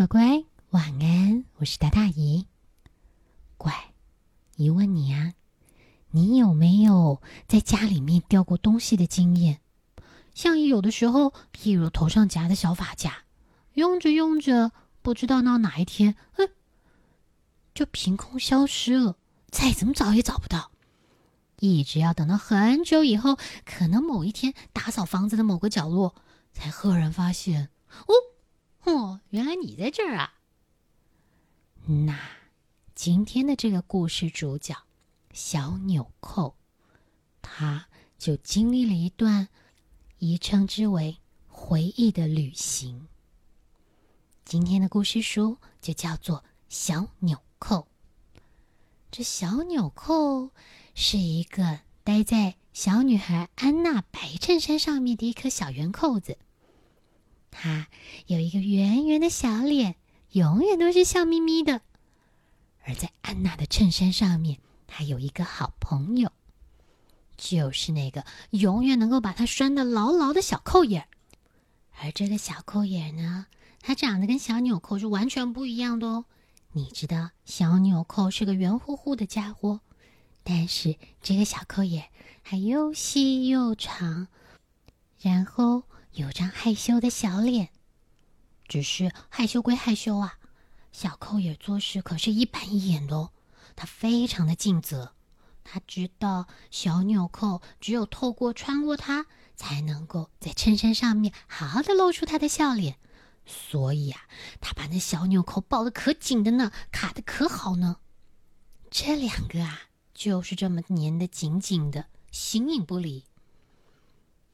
乖乖，晚安！我是大大姨。乖，姨问你啊，你有没有在家里面掉过东西的经验？像有的时候，譬如头上夹的小发夹，用着用着，不知道到哪一天，嗯，就凭空消失了，再怎么找也找不到。一直要等到很久以后，可能某一天打扫房子的某个角落，才赫然发现，哦，哦，原来你在这儿啊！那今天的这个故事主角小纽扣，他就经历了一段宜称之为回忆的旅行。今天的故事书就叫做《小纽扣》。这小纽扣。是一个待在小女孩安娜白衬衫上面的一颗小圆扣子。他有一个圆圆的小脸，永远都是笑眯眯的。而在安娜的衬衫上面，还有一个好朋友，就是那个永远能够把她拴得牢牢的小扣眼。而这个小扣眼呢，它长得跟小纽扣是完全不一样的哦。你知道，小纽扣是个圆乎乎的家伙。但是这个小扣眼还又细又长，然后有张害羞的小脸。只是害羞归害羞啊，小扣眼做事可是一板一眼的哦。他非常的尽责，他知道小纽扣只有透过穿过它，才能够在衬衫上面好好的露出他的笑脸。所以啊，他把那小纽扣抱得可紧的呢，卡得可好呢。这两个啊。就是这么粘得紧紧的，形影不离。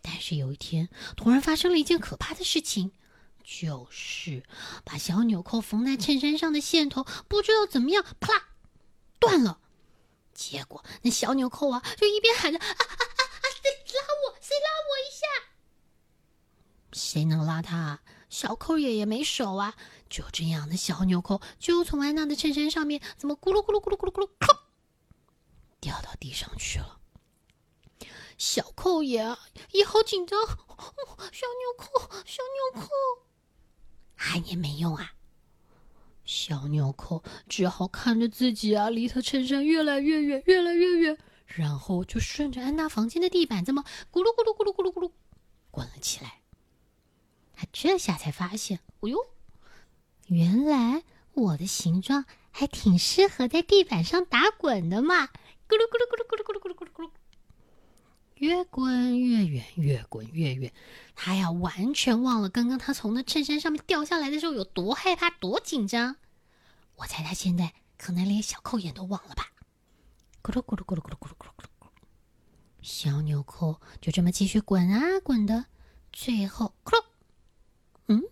但是有一天，突然发生了一件可怕的事情，就是把小纽扣缝在衬衫上的线头不知道怎么样，啪断了。结果那小纽扣啊，就一边喊着：“啊啊啊啊！谁拉我？谁拉我一下？谁能拉他？小扣爷爷没手啊！”就这样，那小纽扣就从安娜的衬衫上面，怎么咕噜咕噜咕噜咕噜咕噜，掉到地上去了，小扣爷也好紧张。小纽扣，小纽扣，喊也没用啊。小纽扣只好看着自己啊，离他衬衫越来越远，越来越远，然后就顺着安娜房间的地板，这么咕噜咕噜咕噜咕噜咕噜滚了起来。他这下才发现，哦呦，原来我的形状还挺适合在地板上打滚的嘛。咕噜咕噜咕噜咕噜咕噜咕噜咕噜咕噜，越滚越远，越滚越远。他呀，完全忘了刚刚他从那衬衫上面掉下来的时候有多害怕、多紧张。我猜他现在可能连小扣眼都忘了吧。咕噜咕噜咕噜咕噜咕噜咕噜咕噜，小纽扣就这么继续滚啊滚的，最后咕噜，嗯，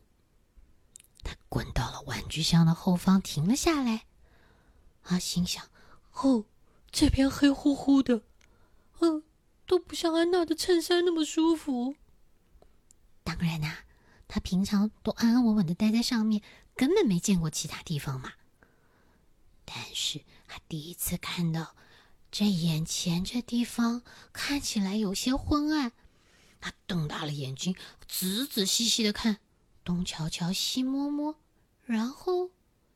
他滚到了玩具箱的后方，停了下来。啊心想：哦。这边黑乎乎的，嗯，都不像安娜的衬衫那么舒服。当然啦，她平常都安安稳稳的待在上面，根本没见过其他地方嘛。但是她第一次看到这眼前这地方看起来有些昏暗，她瞪大了眼睛，仔仔细细的看，东瞧瞧，西摸摸，然后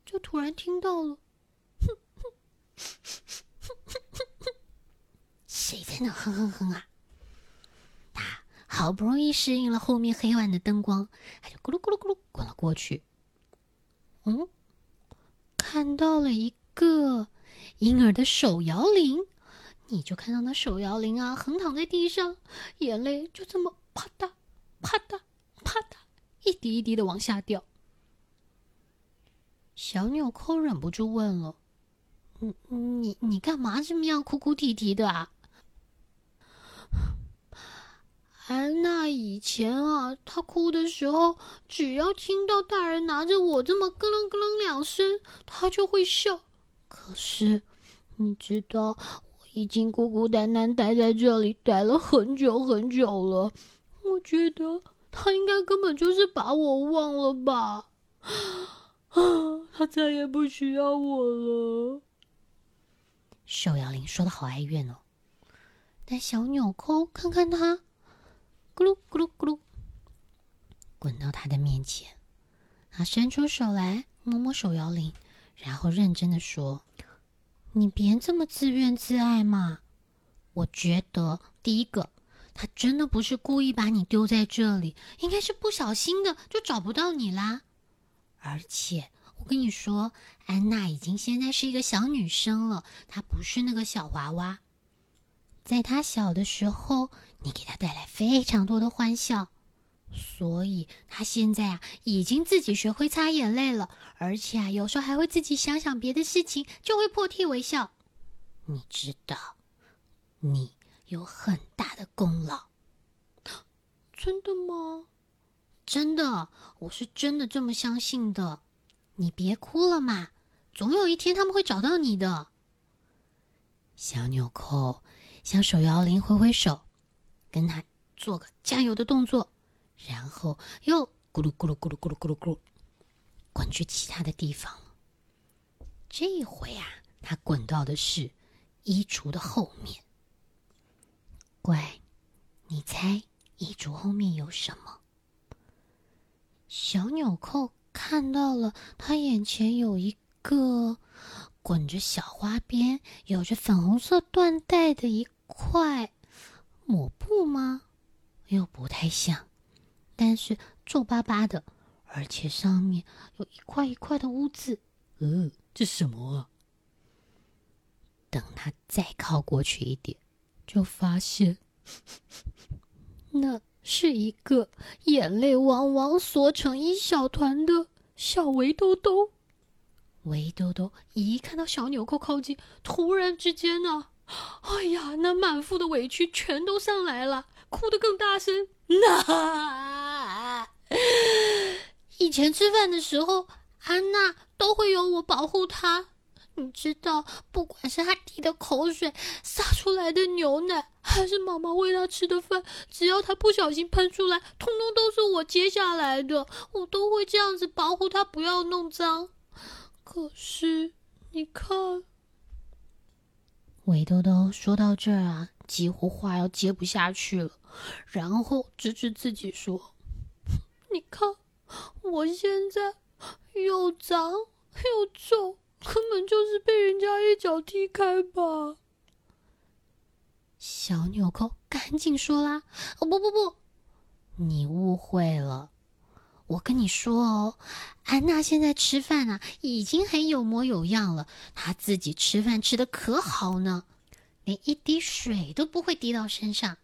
就突然听到了，哼哼。谁在那哼哼哼啊？他好不容易适应了后面黑暗的灯光，他就咕噜咕噜咕噜滚了过去。嗯，看到了一个婴儿的手摇铃，你就看到那手摇铃啊，横躺在地上，眼泪就这么啪嗒啪嗒啪嗒一滴一滴的往下掉。小纽扣忍不住问了。你你你干嘛这么样哭哭啼啼的啊？安娜以前啊，她哭的时候，只要听到大人拿着我这么咯楞咯楞两声，她就会笑。可是你知道，我已经孤孤单单待在这里，待了很久很久了。我觉得他应该根本就是把我忘了吧？啊，他再也不需要我了。手摇铃说的好哀怨哦，但小纽扣看看他，咕噜咕噜咕噜，滚到他的面前，他伸出手来，摸摸手摇铃，然后认真的说：“你别这么自怨自艾嘛！我觉得第一个，他真的不是故意把你丢在这里，应该是不小心的就找不到你啦。而且我跟你说，安娜已经现在是一个小女生了，她不是那个小娃娃。在他小的时候，你给他带来非常多的欢笑。”所以，他现在啊，已经自己学会擦眼泪了，而且啊，有时候还会自己想想别的事情，就会破涕为笑。你知道，你有很大的功劳。真的吗？真的，我是真的这么相信的。你别哭了嘛，总有一天他们会找到你的。小纽扣向手摇铃挥挥手，跟他做个加油的动作。然后又咕噜咕噜咕噜咕噜咕噜咕噜，滚去其他的地方。这一回啊，他滚到的是衣橱的后面。乖，你猜衣橱后面有什么？小纽扣看到了，他眼前有一个滚着小花边、有着粉红色缎带的一块抹布吗？又不太像。但是皱巴巴的，而且上面有一块一块的污渍。呃，这什么啊？等他再靠过去一点，就发现 那是一个眼泪汪汪缩成一小团的小围兜兜。围兜兜一看到小纽扣靠近，突然之间呢，哎呀，那满腹的委屈全都上来了，哭得更大声。那。以前吃饭的时候，安娜都会有我保护她。你知道，不管是她滴的口水、洒出来的牛奶，还是妈妈喂她吃的饭，只要她不小心喷出来，通通都是我接下来的。我都会这样子保护她，不要弄脏。可是，你看，韦兜兜说到这儿啊，几乎话要接不下去了，然后指指自己说。你看，我现在又脏又臭，根本就是被人家一脚踢开吧！小纽扣赶紧说啦：“哦不不不，你误会了。我跟你说哦，安娜现在吃饭啊，已经很有模有样了。她自己吃饭吃的可好呢，连一滴水都不会滴到身上。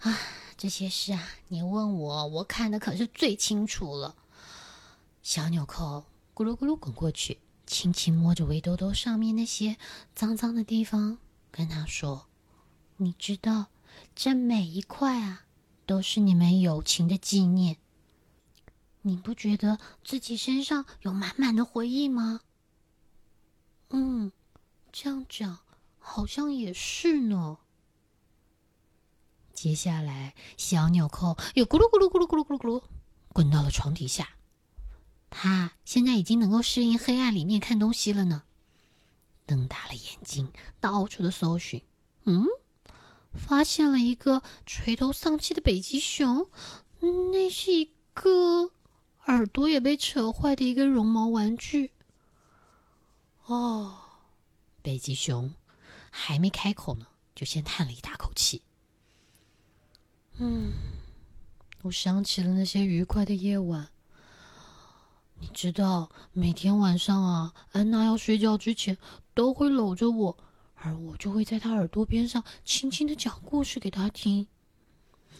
啊！”这些事啊，你问我，我看的可是最清楚了。小纽扣咕噜咕噜滚过去，轻轻摸着围兜兜上面那些脏脏的地方，跟他说：“你知道，这每一块啊，都是你们友情的纪念。你不觉得自己身上有满满的回忆吗？”嗯，这样讲好像也是呢。接下来，小纽扣又咕噜咕噜咕噜咕噜咕噜咕噜滚到了床底下。他现在已经能够适应黑暗里面看东西了呢。瞪大了眼睛，到处的搜寻。嗯，发现了一个垂头丧气的北极熊。那是一个耳朵也被扯坏的一个绒毛玩具。哦，北极熊还没开口呢，就先叹了一大口气。嗯，我想起了那些愉快的夜晚。你知道，每天晚上啊，安娜要睡觉之前都会搂着我，而我就会在她耳朵边上轻轻的讲故事给她听。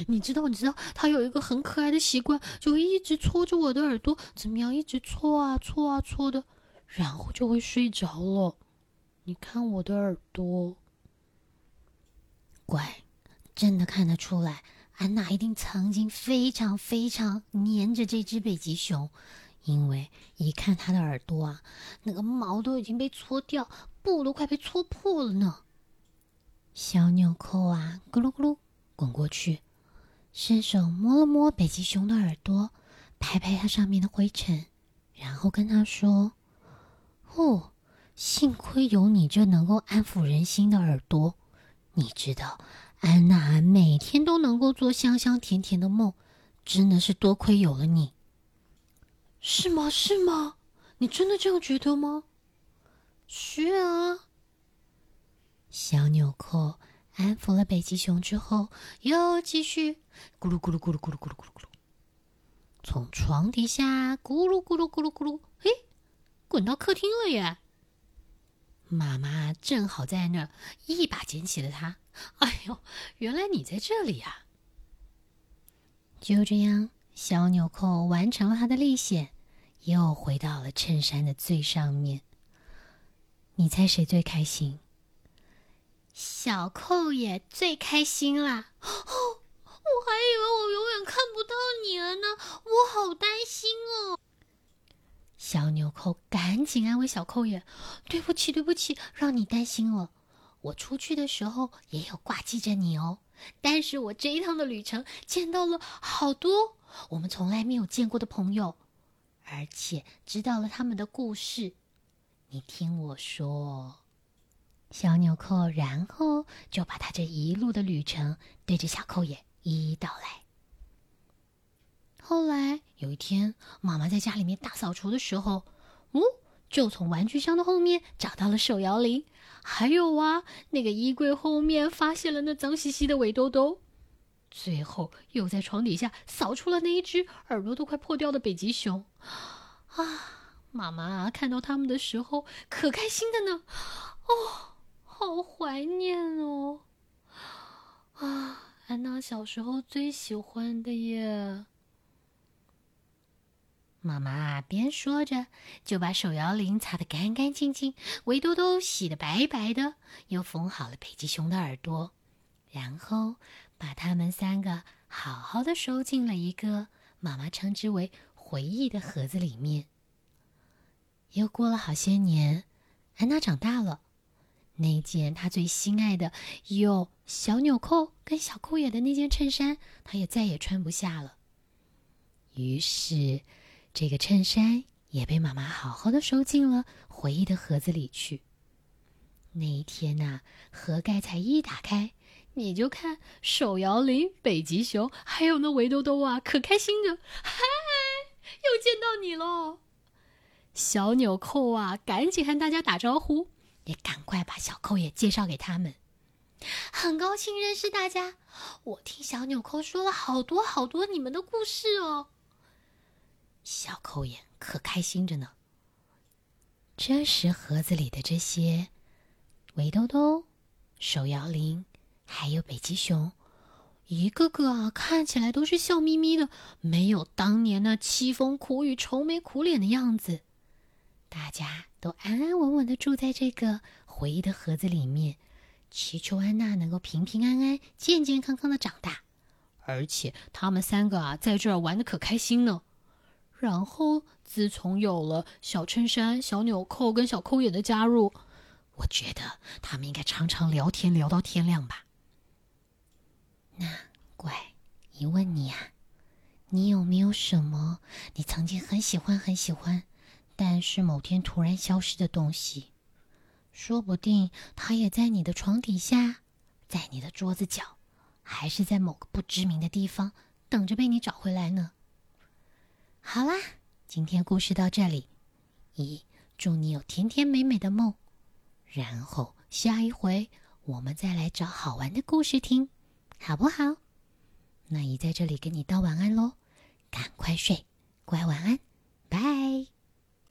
你知道，你知道，她有一个很可爱的习惯，就会一直搓着我的耳朵，怎么样，一直搓啊搓啊搓的，然后就会睡着了。你看我的耳朵，乖，真的看得出来。安娜一定曾经非常非常黏着这只北极熊，因为一看它的耳朵啊，那个毛都已经被搓掉，布都快被搓破了呢。小纽扣啊，咕噜咕噜滚过去，伸手摸了摸北极熊的耳朵，拍拍它上面的灰尘，然后跟他说：“哦，幸亏有你这能够安抚人心的耳朵，你知道。”安娜每天都能够做香香甜甜的梦，真的是多亏有了你。是吗？是吗？你真的这样觉得吗？是啊。小纽扣安抚了北极熊之后，又继续咕噜咕噜咕噜咕噜咕噜咕噜咕噜，从床底下咕噜咕噜咕噜咕噜，嘿，滚到客厅了耶！妈妈正好在那儿，一把捡起了它。哎呦，原来你在这里呀！就这样，小纽扣完成了他的历险，又回到了衬衫的最上面。你猜谁最开心？小扣也最开心啦！哦，我还以为我永远看不到你了呢，我好担心哦。小纽扣赶紧安慰小扣爷：“对不起，对不起，让你担心了。我出去的时候也有挂记着你哦。但是我这一趟的旅程见到了好多我们从来没有见过的朋友，而且知道了他们的故事。你听我说。”小纽扣，然后就把他这一路的旅程对着小扣爷一一道来。后来有一天，妈妈在家里面大扫除的时候，哦，就从玩具箱的后面找到了手摇铃，还有啊，那个衣柜后面发现了那脏兮兮的尾兜兜，最后又在床底下扫出了那一只耳朵都快破掉的北极熊。啊，妈妈看到他们的时候可开心的呢，哦，好怀念哦，啊，安娜小时候最喜欢的耶。妈妈边说着，就把手摇铃擦得干干净净，围兜兜洗得白白的，又缝好了北极熊的耳朵，然后把他们三个好好的收进了一个妈妈称之为回忆的盒子里面。又过了好些年，安娜长大了，那件他最心爱的有小纽扣跟小扣眼的那件衬衫，他也再也穿不下了。于是。这个衬衫也被妈妈好好的收进了回忆的盒子里去。那一天呐，盒盖才一打开，你就看手摇铃、北极熊，还有那围兜兜啊，可开心的！嗨，又见到你喽！小纽扣啊，赶紧和大家打招呼，也赶快把小扣也介绍给他们。很高兴认识大家，我听小纽扣说了好多好多你们的故事哦。小扣眼可开心着呢。这时，盒子里的这些围兜兜、手摇铃，还有北极熊，一个个啊，看起来都是笑眯眯的，没有当年那凄风苦雨、愁眉苦脸的样子。大家都安安稳稳的住在这个回忆的盒子里面，祈求安娜能够平平安安、健健康康的长大。而且，他们三个啊，在这儿玩的可开心呢。然后，自从有了小衬衫、小纽扣跟小扣眼的加入，我觉得他们应该常常聊天聊到天亮吧。那乖，一问你啊，你有没有什么你曾经很喜欢很喜欢，但是某天突然消失的东西？说不定它也在你的床底下，在你的桌子角，还是在某个不知名的地方，等着被你找回来呢。好啦，今天故事到这里。一，祝你有甜甜美美的梦。然后下一回我们再来找好玩的故事听，好不好？那姨在这里跟你道晚安喽，赶快睡，乖晚安，拜。